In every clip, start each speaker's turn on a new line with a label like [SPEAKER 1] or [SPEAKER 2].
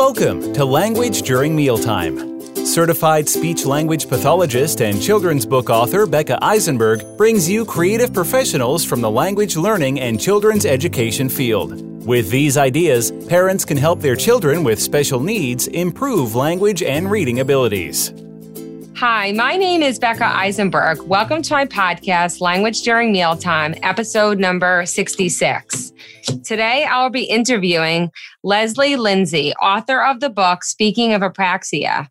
[SPEAKER 1] Welcome to Language During Mealtime. Certified speech language pathologist and children's book author Becca Eisenberg brings you creative professionals from the language learning and children's education field. With these ideas, parents can help their children with special needs improve language and reading abilities.
[SPEAKER 2] Hi, my name is Becca Eisenberg. Welcome to my podcast, Language During Mealtime, episode number 66. Today, I'll be interviewing Leslie Lindsay, author of the book Speaking of Apraxia.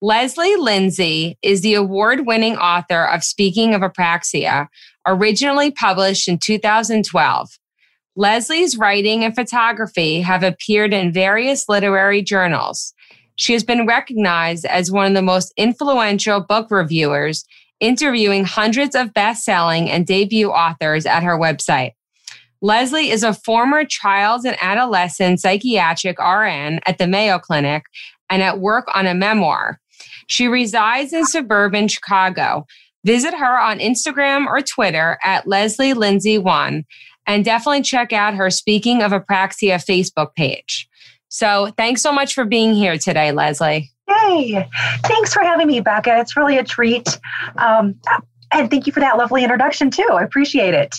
[SPEAKER 2] Leslie Lindsay is the award winning author of Speaking of Apraxia, originally published in 2012. Leslie's writing and photography have appeared in various literary journals. She has been recognized as one of the most influential book reviewers, interviewing hundreds of best selling and debut authors at her website. Leslie is a former child and adolescent psychiatric RN at the Mayo Clinic and at work on a memoir. She resides in suburban Chicago. Visit her on Instagram or Twitter at Leslie Lindsay One and definitely check out her Speaking of Apraxia Facebook page. So thanks so much for being here today, Leslie.
[SPEAKER 3] Hey, thanks for having me, Becca. It's really a treat. Um, and thank you for that lovely introduction, too. I appreciate it.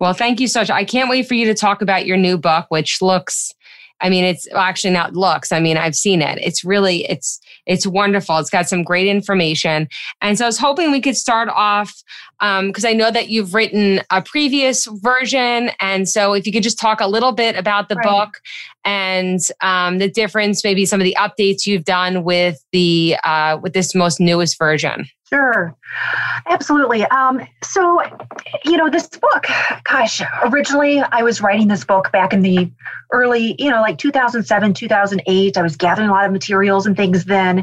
[SPEAKER 2] Well, thank you so much. I can't wait for you to talk about your new book, which looks I mean, it's actually not looks. I mean, I've seen it. It's really, it's, it's wonderful. It's got some great information. And so I was hoping we could start off because um, I know that you've written a previous version. And so if you could just talk a little bit about the right. book and um, the difference, maybe some of the updates you've done with the, uh, with this most newest version.
[SPEAKER 3] Sure, absolutely. Um, so, you know, this book, gosh, originally I was writing this book back in the early, you know, like 2007, 2008. I was gathering a lot of materials and things then.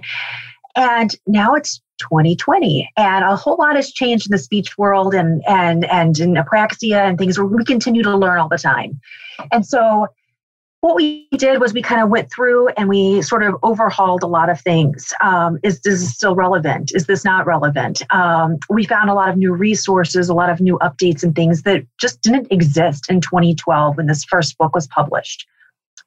[SPEAKER 3] And now it's 2020 and a whole lot has changed in the speech world and and and in apraxia and things where we continue to learn all the time and so what we did was we kind of went through and we sort of overhauled a lot of things. Um, is this still relevant? Is this not relevant? Um, we found a lot of new resources, a lot of new updates and things that just didn't exist in 2012 when this first book was published.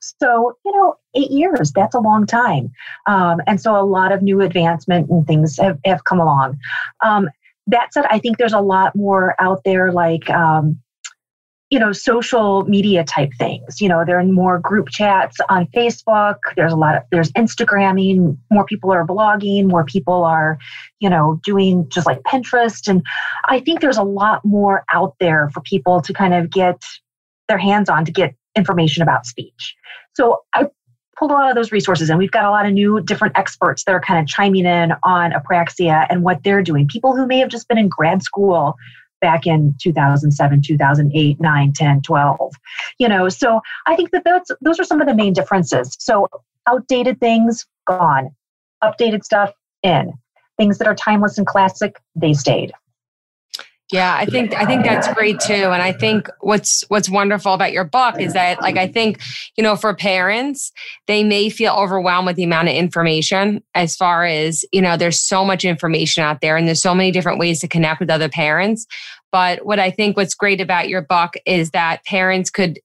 [SPEAKER 3] So, you know, eight years, that's a long time. Um, and so a lot of new advancement and things have, have come along. Um, that said, I think there's a lot more out there like, um, you know social media type things. You know there are more group chats on facebook. There's a lot of there's instagramming. More people are blogging. More people are you know doing just like pinterest. And i think there's a lot more out there for people to kind of get their hands on to get information about speech. So i pulled a lot of those resources and we've got a lot of new different experts that are kind of chiming in on apraxia and what they're doing. People who may have just been in grad school back in 2007 2008 9 10 12 you know? So i think that that's those are some of the main differences. So outdated things gone. Updated stuff in. Things that are timeless and classic they stayed
[SPEAKER 2] yeah, I think I think that's great too. And I think what's what's wonderful about your book is that like I think, you know, for parents, they may feel overwhelmed with the amount of information as far as, you know, there's so much information out there and there's so many different ways to connect with other parents. But what I think what's great about your book is that parents could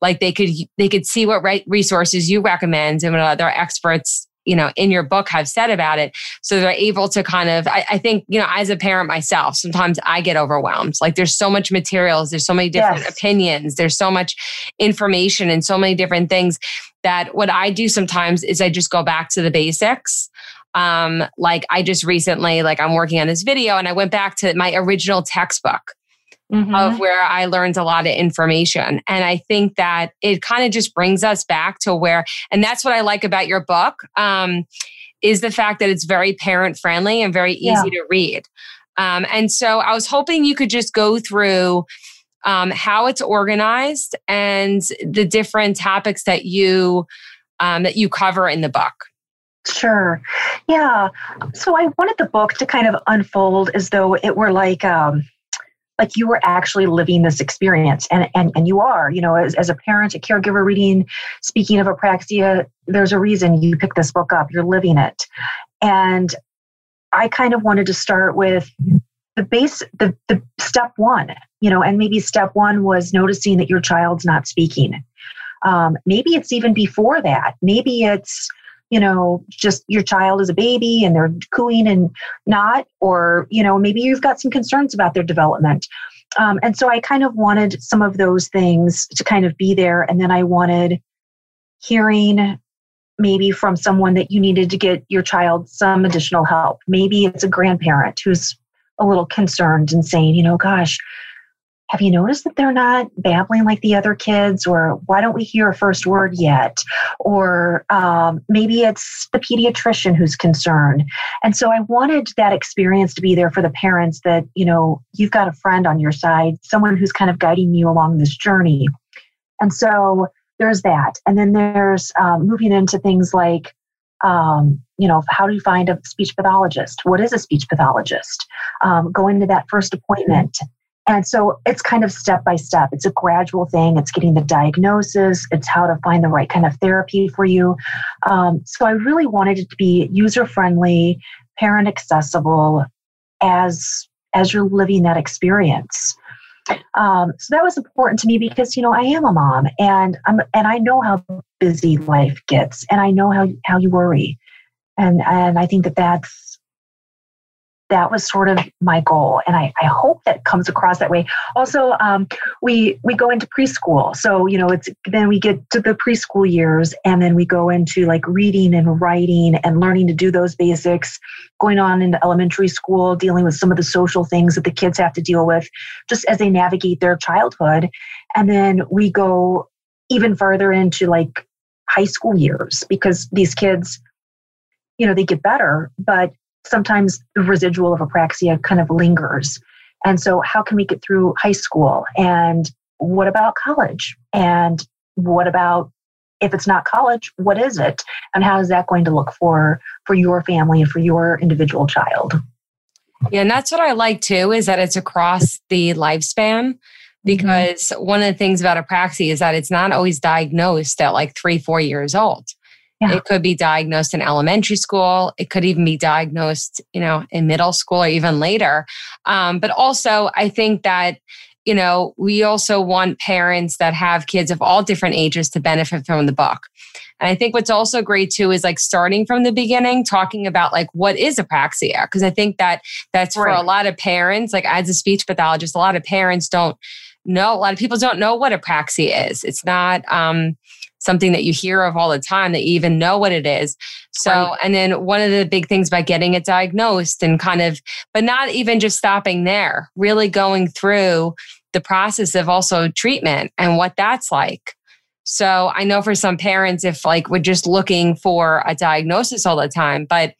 [SPEAKER 2] like they could they could see what right resources you recommend and what other experts you know in your book have said about it so they're able to kind of I, I, think you know as a parent myself sometimes i get overwhelmed. Like there's so much materials there's so many different yes. opinions there's so much information and so many different things that what i do sometimes is i just go back to the basics. Um like i just recently like i'm working on this video and i went back to my original textbook mm-hmm. of where I learned a lot of information. And I think that it kind of just brings us back to where, and that's what I like about your book, um, is the fact that it's very parent friendly and very easy yeah. to read. Um, and so I was hoping you could just go through um, how it's organized and the different topics that you um, that you cover in the book.
[SPEAKER 3] Sure. Yeah. So I wanted the book to kind of unfold as though it were like um, like you were actually living this experience. And and, and you are you know as, as a parent a caregiver reading speaking of apraxia there's a reason you picked this book up. You're living it. And i kind of wanted to start with the base the, the step one you know and maybe step one was noticing that your child's not speaking. Um, maybe it's even before that. Maybe it's you know, just your child is a baby and they're cooing and not, or, you know, maybe you've got some concerns about their development. Um, and so I kind of wanted some of those things to kind of be there. And then I wanted hearing maybe from someone that you needed to get your child some additional help. Maybe it's a grandparent who's a little concerned and saying, you know, gosh, have you noticed that they're not babbling like the other kids or why don't we hear a first word yet? Or um, maybe it's the pediatrician who's concerned. And so i wanted that experience to be there for the parents that you know you've got a friend on your side someone who's kind of guiding you along this journey. And so there's that. And then there's um, moving into things like um, you know, how do you find a speech pathologist? What is a speech pathologist? Um, into that first appointment and so it's kind of step by step. It's a gradual thing. It's getting the diagnosis. It's how to find the right kind of therapy for you. Um, so I really wanted it to be user friendly, parent accessible, as as you're living that experience. Um, so that was important to me because you know I am a mom and I'm and I know how busy life gets and I know how how you worry, and and I think that that's that was sort of my goal and I, I hope that comes across that way. Also um, we we go into preschool so you know it's then we get to the preschool years and then we go into like reading and writing and learning to do those basics going on into elementary school dealing with some of the social things that the kids have to deal with just as they navigate their childhood. And then we go even further into like high school years because these kids you know they get better but sometimes the residual of apraxia kind of lingers. And so, how can we get through high school? And what about college? And what about if it's not college, what is it? And how is that going to look for for your family and for your individual child?
[SPEAKER 2] Yeah, and that's what I like too, is that it's across the lifespan. Mm-hmm. Because mm-hmm. one of the things about apraxia is that it's not always diagnosed at like three, four years old. Yeah. It could be diagnosed in elementary school. It could even be diagnosed, you know, in middle school or even later. Um, but also, I think that you know, we also want parents that have kids of all different ages to benefit from the book. And I think what's also great too is like starting from the beginning, talking about like what is apraxia. Cause I think that that's right. for a lot of parents, like as a speech pathologist, a lot of parents don't know, a lot of people don't know what apraxia is. It's not, um, something that you hear of all the time that you even know what it is. So, right. and then one of the big things by getting it diagnosed and kind of, but not even just stopping there, really going through the process of also treatment and what that's like. So I know for some parents, if like we're just looking for a diagnosis all the time, but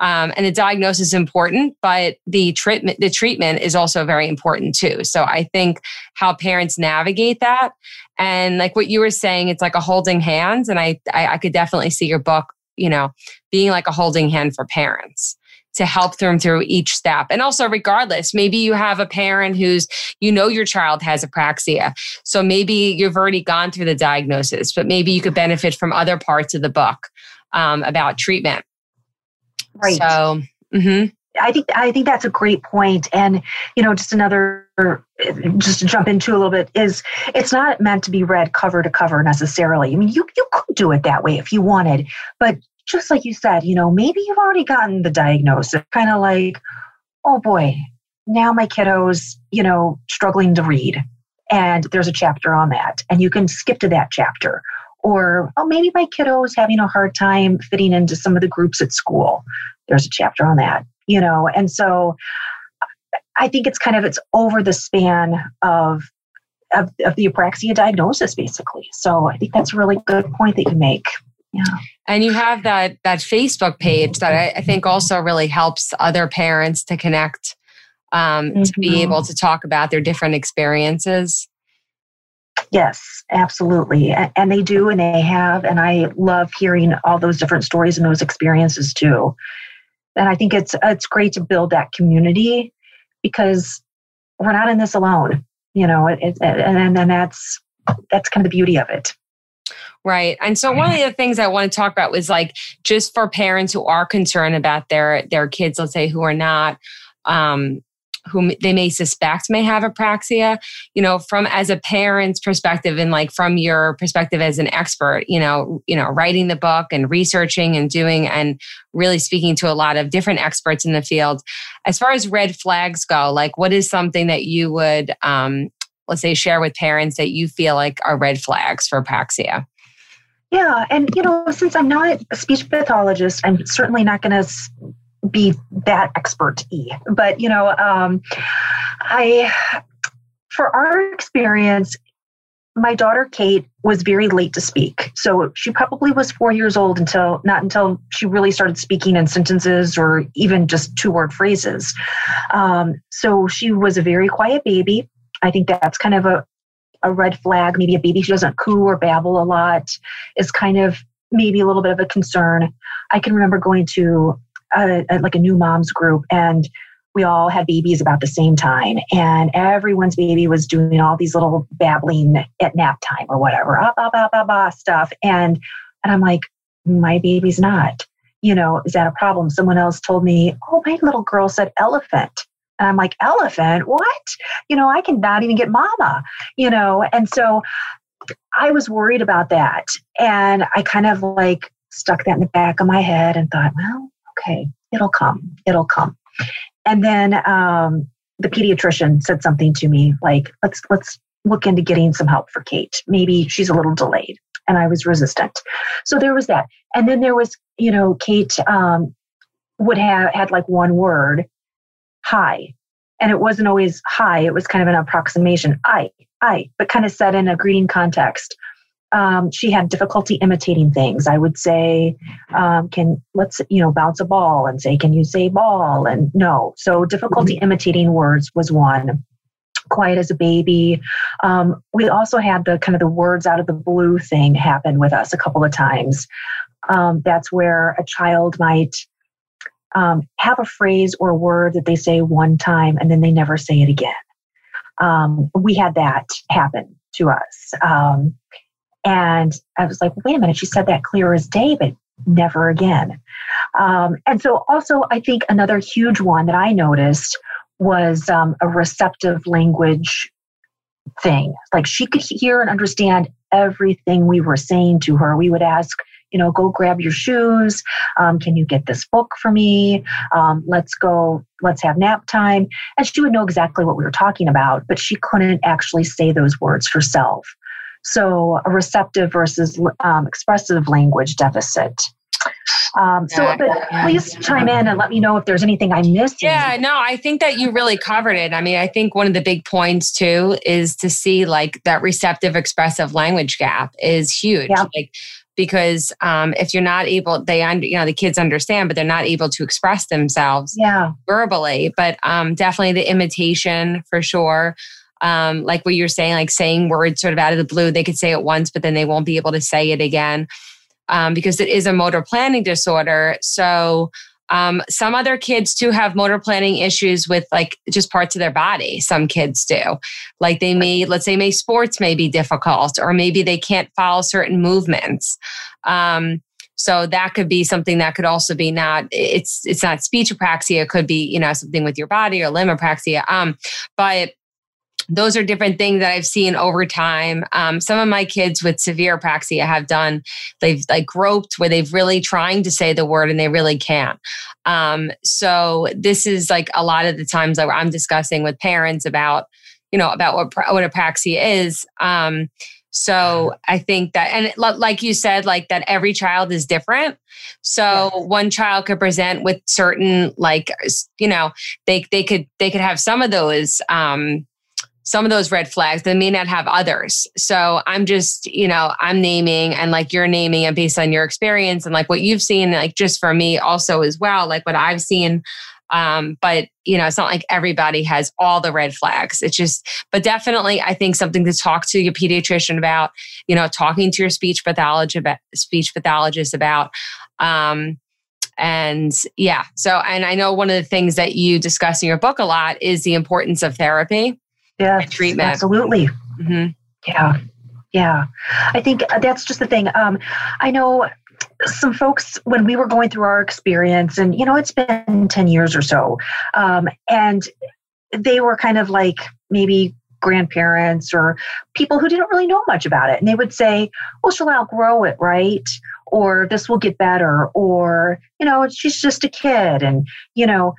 [SPEAKER 2] um, and the diagnosis is important, but the treatment the treatment is also very important too. So I think how parents navigate that and like what you were saying, it's like a holding hands, and I I, I could definitely see your book, you know, being like a holding hand for parents to help them through each step. And also, regardless, maybe you have a parent who's, you know, your child has apraxia. So maybe you've already gone through the diagnosis, but maybe you could benefit from other parts of the book um, about treatment.
[SPEAKER 3] Right. So, mm-hmm. I think I think that's a great point. And you know, just another just to jump into a little bit is it's not meant to be read cover to cover necessarily. I mean, you you could do it that way if you wanted, but just like you said, you know, maybe you've already gotten the diagnosis, kind of like, oh boy, now my kiddo's, you know, struggling to read. And there's a chapter on that. And you can skip to that chapter. Or, oh, maybe my kiddo is having a hard time fitting into some of the groups at school. There's a chapter on that, you know. And so I think it's kind of it's over the span of of, of the apraxia diagnosis, basically. So I think that's a really good point that you make.
[SPEAKER 2] Yeah. And you have that that Facebook page that I, I think also really helps other parents to connect, um, mm-hmm. to be mm-hmm. able to talk about their different experiences.
[SPEAKER 3] Yes, absolutely. And they do, and they have. And I love hearing all those different stories and those experiences too. And I think it's it's great to build that community because we're not in this alone. You know, it, it, and and that's that's kind of the beauty of it.
[SPEAKER 2] Right. And so one of the things I want to talk about was like just for parents who are concerned about their their kids, let's say who are not um who they may suspect may have apraxia, you know, from as a parent's perspective and like from your perspective as an expert, you know, you know, writing the book and researching and doing and really speaking to a lot of different experts in the field. As far as red flags go, like what is something that you would um, let's say share with parents that you feel like are red flags for apraxia?
[SPEAKER 3] Yeah, and you know, since I'm not a speech pathologist, I'm certainly not going to be that expert e. But you know, um, I for our experience, my daughter Kate was very late to speak. So she probably was four years old until not until she really started speaking in sentences or even just two word phrases. Um, so she was a very quiet baby. I think that's kind of a, a red flag. Maybe a baby who doesn't coo or babble a lot is kind of maybe a little bit of a concern. I can remember going to a, a, like a new moms group and we all had babies about the same time and everyone's baby was doing all these little babbling at nap time or whatever ah, bah, bah, bah, bah, stuff and and i'm like my baby's not you know is that a problem someone else told me oh my little girl said elephant and I'm like, elephant? What? You know, I cannot even get mama, you know? And so I was worried about that. And I kind of like stuck that in the back of my head and thought, well, okay, it'll come, it'll come. And then um, the pediatrician said something to me like, let's, let's look into getting some help for Kate. Maybe she's a little delayed. And I was resistant. So there was that. And then there was, you know, Kate um, would have had like one word hi. And it wasn't always hi, it was kind of an approximation. I, I, but kind of said in a greeting context. Um, she had difficulty imitating things. I would say, um, "Can let's you know bounce a ball?" and say, "Can you say ball?" and no. So difficulty mm-hmm. imitating words was one. Quiet as a baby. Um, we also had the kind of the words out of the blue thing happen with us a couple of times. Um, that's where a child might um, have a phrase or a word that they say one time and then they never say it again. Um, we had that happen to us. Um, and I was like, wait a minute, she said that clear as day, but never again. Um, and so, also, I think another huge one that I noticed was um, a receptive language thing. Like she could hear and understand everything we were saying to her. We would ask you know, go grab your shoes. Um, can you get this book for me? Um, let's go, let's have nap time. And she would know exactly what we were talking about, but she couldn't actually say those words herself. So, a receptive versus um, expressive language deficit. Um, so, but please chime in and let me know if there's anything I missed.
[SPEAKER 2] Yeah, no, I think that you really covered it. I mean, I think one of the big points too is to see like that receptive expressive language gap is huge. Yeah. Like because um, if you're not able, they you know the kids understand, but they're not able to express themselves
[SPEAKER 3] yeah.
[SPEAKER 2] verbally. But um, definitely the imitation for sure. Um, like what you're saying, like saying words sort of out of the blue, they could say it once, but then they won't be able to say it again um, because it is a motor planning disorder. So um, some other kids too have motor planning issues with like just parts of their body. Some kids do. Like they may, let's say, may sports may be difficult, or maybe they can't follow certain movements. Um, so that could be something that could also be not it's it's not speech apraxia. It could be you know something with your body or limb apraxia. Um, but those are different things that I've seen over time. Um, some of my kids with severe apraxia have done, they've like groped where they've really trying to say the word and they really can't. Um, so this is like a lot of the times that I'm discussing with parents about, you know, about what, what apraxia is. Um, so I think that, and like you said, like that every child is different. So yes. one child could present with certain, like, you know, they, they could, they could have some of those, um, some of those red flags they may not have others. So i'm just you know i'm naming and like you're naming and based on your experience and like what you've seen like just for me also as well like what i've seen. Um, but you know it's not like everybody has all the red flags. It's just but definitely i think something to talk to your pediatrician about you know talking to your speech pathologist speech pathologist about um, and yeah. So and i know one of the things that you discuss in your book a lot is the importance of therapy
[SPEAKER 3] yeah, treatment. Absolutely. Mm-hmm. Yeah. Yeah. I think that's just the thing. Um, I know some folks when we were going through our experience, and you know, it's been 10 years or so. Um, and they were kind of like maybe grandparents or people who didn't really know much about it. And they would say, well, she'll outgrow it, right? Or this will get better. Or, you know, she's just a kid. And, you know,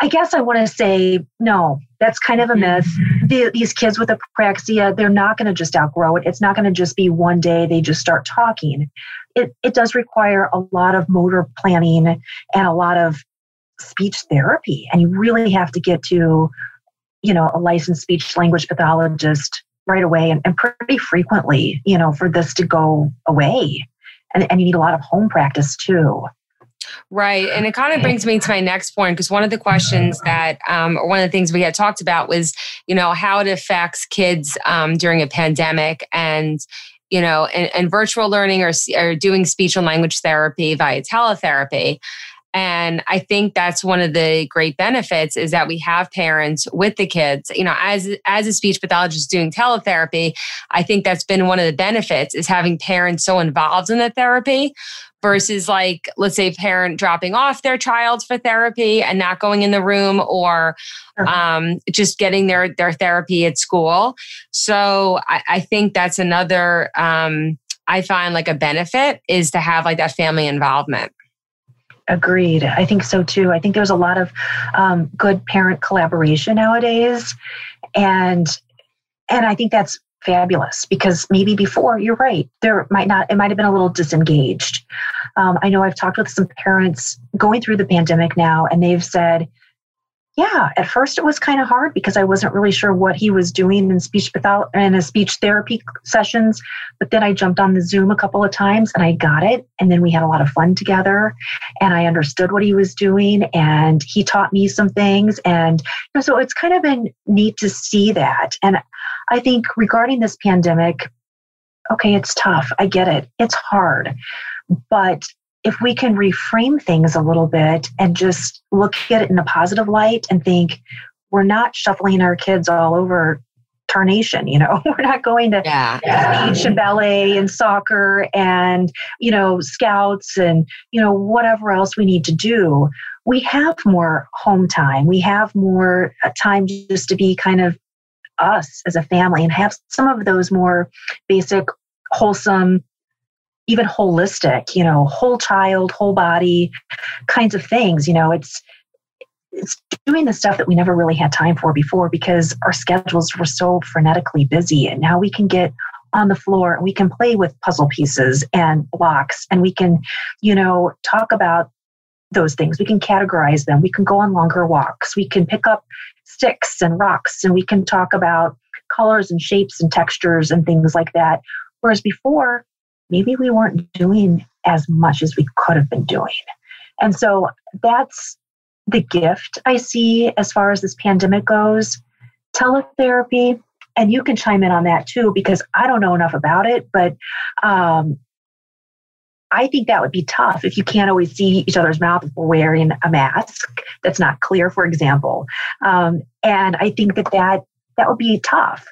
[SPEAKER 3] I guess I want to say, no, that's kind of a myth. Mm-hmm. The, these kids with apraxia, they're not going to just outgrow it. It's not going to just be one day they just start talking. It, it does require a lot of motor planning and a lot of speech therapy. And you really have to get to you know, a licensed speech language pathologist right away and, and pretty frequently, you know, for this to go away. And, and you need a lot of home practice too.
[SPEAKER 2] Right. And it kind of brings me to my next point because one of the questions that, um, or one of the things we had talked about was, you know, how it affects kids um, during a pandemic and, you know, and, and virtual learning or, or doing speech and language therapy via teletherapy. And I think that's one of the great benefits is that we have parents with the kids. You know, as as a speech pathologist doing teletherapy, I think that's been one of the benefits is having parents so involved in the therapy versus like let's say parent dropping off their child for therapy and not going in the room or um, just getting their their therapy at school so i, I think that's another um, i find like a benefit is to have like that family involvement
[SPEAKER 3] Agreed. I think so too. I think there's a lot of um, good parent collaboration nowadays, and and I think that's fabulous because maybe before you're right there might not it might have been a little disengaged um, i know i've talked with some parents going through the pandemic now and they've said yeah, at first it was kind of hard because I wasn't really sure what he was doing in speech pathology in his speech therapy sessions. But then I jumped on the Zoom a couple of times and I got it. And then we had a lot of fun together and I understood what he was doing and he taught me some things. And so it's kind of been neat to see that. And I think regarding this pandemic, okay, it's tough. I get it. It's hard. But if we can reframe things a little bit and just look at it in a positive light and think we're not shuffling our kids all over tarnation you know we're not going to
[SPEAKER 2] yeah.
[SPEAKER 3] speech and ballet and soccer and you know scouts and you know whatever else we need to do we have more home time we have more uh, time just to be kind of us as a family and have some of those more basic wholesome even holistic, you know, whole child, whole body kinds of things. You know, it's it's doing the stuff that we never really had time for before because our schedules were so frenetically busy. And now we can get on the floor and we can play with puzzle pieces and blocks and we can, you know, talk about those things. We can categorize them. We can go on longer walks. We can pick up sticks and rocks and we can talk about colors and shapes and textures and things like that. Whereas before, maybe we weren't doing as much as we could have been doing. And so that's the gift I see as far as this pandemic goes. Teletherapy, and you can chime in on that too, because I don't know enough about it, but um, I think that would be tough if you can't always see each other's mouth if we're wearing a mask that's not clear, for example. Um, and I think that that, that would be tough.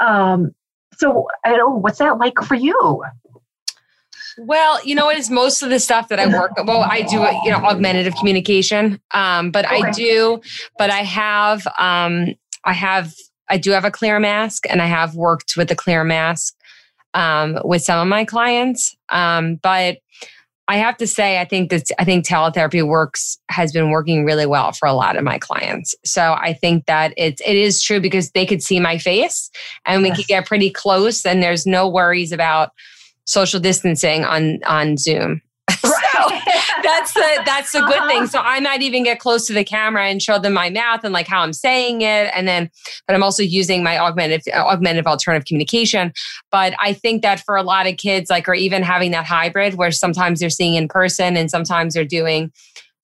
[SPEAKER 3] Um, so I don't know, what's that like for you?
[SPEAKER 2] Well, you know what is most of the stuff that I work. Well, I do you know augmentative communication, um, but okay. I do, but I have, um, I have, I do have a clear mask, and I have worked with a clear mask um, with some of my clients. Um, but I have to say, I think that I think teletherapy works has been working really well for a lot of my clients. So I think that it's it is true because they could see my face and we yes. could get pretty close, and there's no worries about social distancing on on Zoom. so that's the that's the good thing. Uh-huh. So I might even get close to the camera and show them my mouth and like how I'm saying it, and then but I'm also using my augmented augmented alternative communication. But I think that for a lot of kids, like or even having that hybrid where sometimes they're seeing in person and sometimes they're doing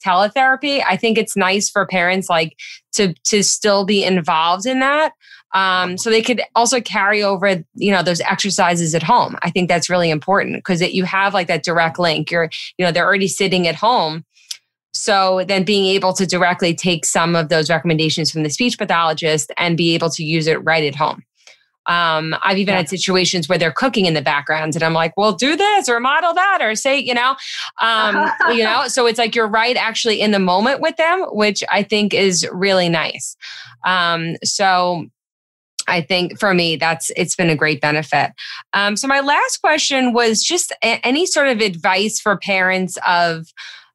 [SPEAKER 2] teletherapy, I think it's nice for parents like to to still be involved in that. Um, so they could also carry over, you know, those exercises at home. I think that's really important because you have like that direct link. You're, you know, they're already sitting at home. So then being able to directly take some of those recommendations from the speech pathologist and be able to use it right at home. Um, I've even yeah. had situations where they're cooking in the background and I'm like, well, do this or model that or say, you know, um, you know, so it's like you're right actually in the moment with them, which I think is really nice. Um, so I think for me, that's it's been a great benefit. Um, so my last question was just a- any sort of advice for parents of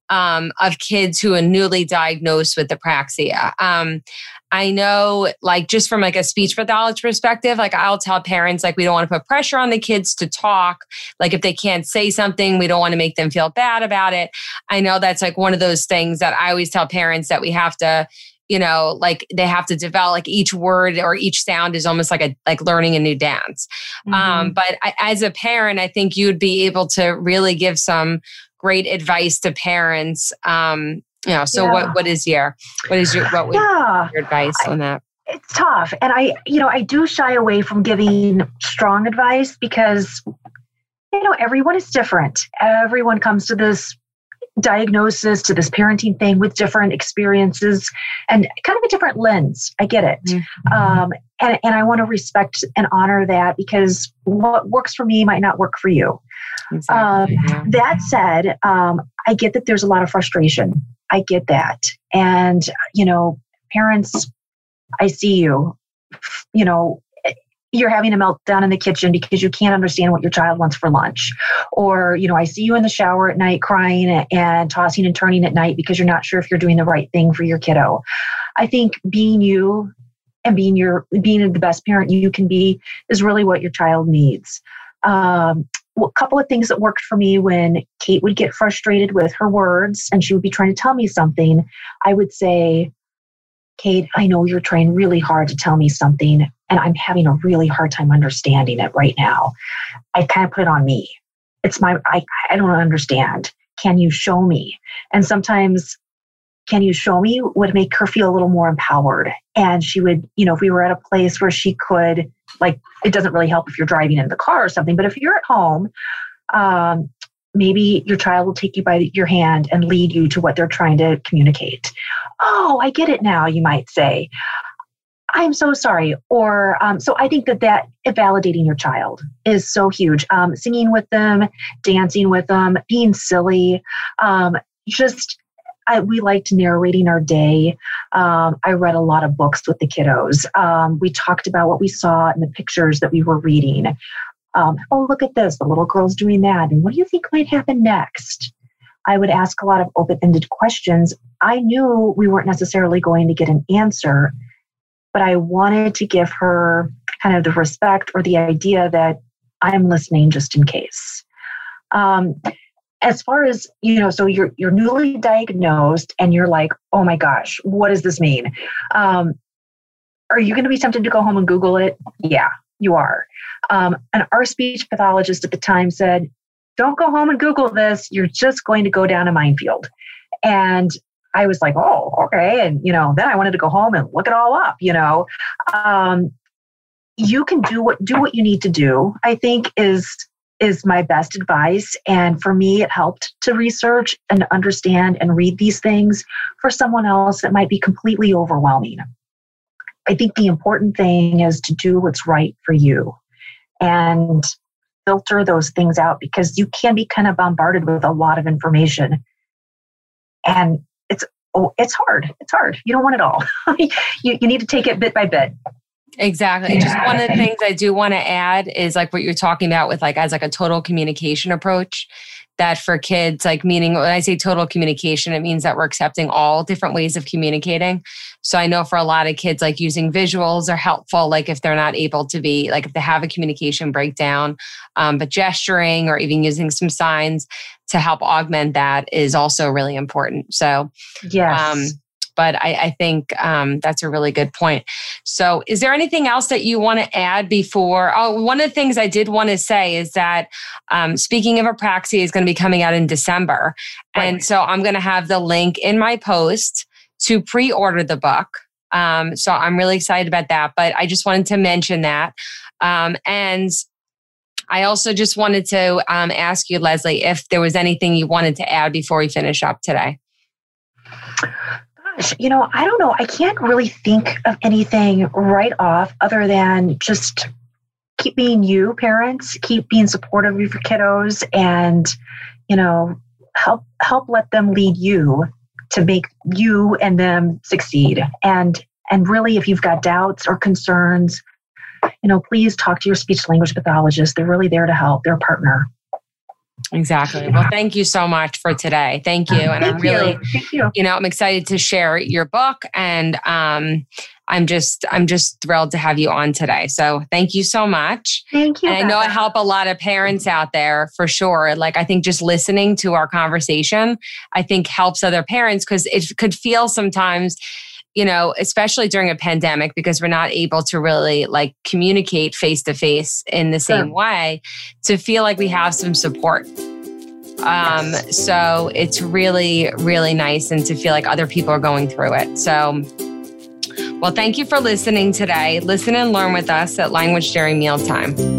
[SPEAKER 2] um, of kids who are newly diagnosed with apraxia. Um, I know, like, just from like a speech pathologist perspective, like I'll tell parents, like, we don't want to put pressure on the kids to talk. Like, if they can't say something, we don't want to make them feel bad about it. I know that's like one of those things that I always tell parents that we have to you know like they have to develop like each word or each sound is almost like a like learning a new dance um, mm-hmm. um, but I, as a parent i think you'd be able to really give some great advice to parents. Um, know, so yeah. what what is your what is your what would yeah. your advice on that?
[SPEAKER 3] It's tough. And I, you know, I do shy away from giving strong advice because you know, everyone is different. Everyone comes to this diagnosis to this parenting thing with different experiences and kind of a different lens. I get it. Mm-hmm. Um, and, and I want to respect and honor that because what works for me might not work for you. Exactly. Um, that said, um, I get that there's a lot of frustration. I get that. And, you know, parents, I see you, you know, you're having a meltdown in the kitchen because you can't understand what your child wants for lunch. Or, you know, I see you in the shower at night crying and tossing and turning at night because you're not sure if you're doing the right thing for your kiddo. I think being you and being your being the best parent you can be is really what your child needs. Um, a couple of things that worked for me when Kate would get frustrated with her words and she would be trying to tell me something, I would say, Kate, I know you're trying really hard to tell me something, and I'm having a really hard time understanding it right now. I kind of put it on me. It's my, I, I don't understand. Can you show me? And sometimes can you show me would make her feel a little more empowered and she would you know if we were at a place where she could like it doesn't really help if you're driving in the car or something but if you're at home um, maybe your child will take you by your hand and lead you to what they're trying to communicate. Oh i get it now you might say. I'm so sorry or um, so i think that that validating your child is so huge. Um, singing with them dancing with them being silly um, just I, we liked narrating our day. Um, I read a lot of books with the kiddos. Um, we talked about what we saw in the pictures that we were reading. Um, oh, look at this. The little girl's doing that. And what do you think might happen next? I would ask a lot of open ended questions. I knew we weren't necessarily going to get an answer, but I wanted to give her kind of the respect or the idea that I'm listening just in case. Um, as far as you know so you're you're newly diagnosed and you're like oh my gosh what does this mean? Um, are you going to be tempted to go home and google it? Yeah you are. Um, and our speech pathologist at the time said don't go home and google this. You're just going to go down a minefield. And i was like oh okay. And you know then i wanted to go home and look it all up you know? Um, you can do what do what you need to do i think is is my best advice. And for me, it helped to research and understand and read these things. For someone else, it might be completely overwhelming. I think the important thing is to do what's right for you and filter those things out because you can be kind of bombarded with a lot of information. And it's oh, it's hard. It's hard. You don't want it all. you, you need to take it bit by bit.
[SPEAKER 2] Exactly. Yeah. Just one of the things I do want to add is like what you're talking about with like as like a total communication approach that for kids, like meaning when I say total communication, it means that we're accepting all different ways of communicating. So I know for a lot of kids, like using visuals are helpful, like if they're not able to be, like if they have a communication breakdown, um, but gesturing or even using some signs to help augment that is also really important. So,
[SPEAKER 3] yes. Um,
[SPEAKER 2] but I, I think um, that's a really good point. So, is there anything else that you want to add before? Oh, one of the things I did want to say is that um, speaking of apraxia is going to be coming out in December, right. and so I'm going to have the link in my post to pre-order the book. Um, so I'm really excited about that. But I just wanted to mention that, um, and I also just wanted to um, ask you, Leslie, if there was anything you wanted to add before we finish up today
[SPEAKER 3] gosh, you know, I don't know. I can't really think of anything right off other than just keep being you, parents. Keep being supportive of your kiddos, and you know, help help let them lead you to make you and them succeed. And and really, if you've got doubts or concerns, you know, please talk to your speech language pathologist. They're really there to help. They're a partner.
[SPEAKER 2] Exactly. Well, thank you so much for today. Thank you. And
[SPEAKER 3] thank
[SPEAKER 2] I'm really,
[SPEAKER 3] you. Thank you.
[SPEAKER 2] you know, I'm excited to share your book and um, I'm just, I'm just thrilled to have you on today. So thank you so much.
[SPEAKER 3] Thank you.
[SPEAKER 2] And I know I help a lot of parents out there for sure. Like I think just listening to our conversation, I think helps other parents because it could feel sometimes you know, especially during a pandemic because we're not able to really like communicate face to face in the same sure. way, to feel like we have some support. Um. So it's really, really nice and to feel like other people are going through it. So, well, thank you for listening today. Listen and learn with us at Language During Mealtime.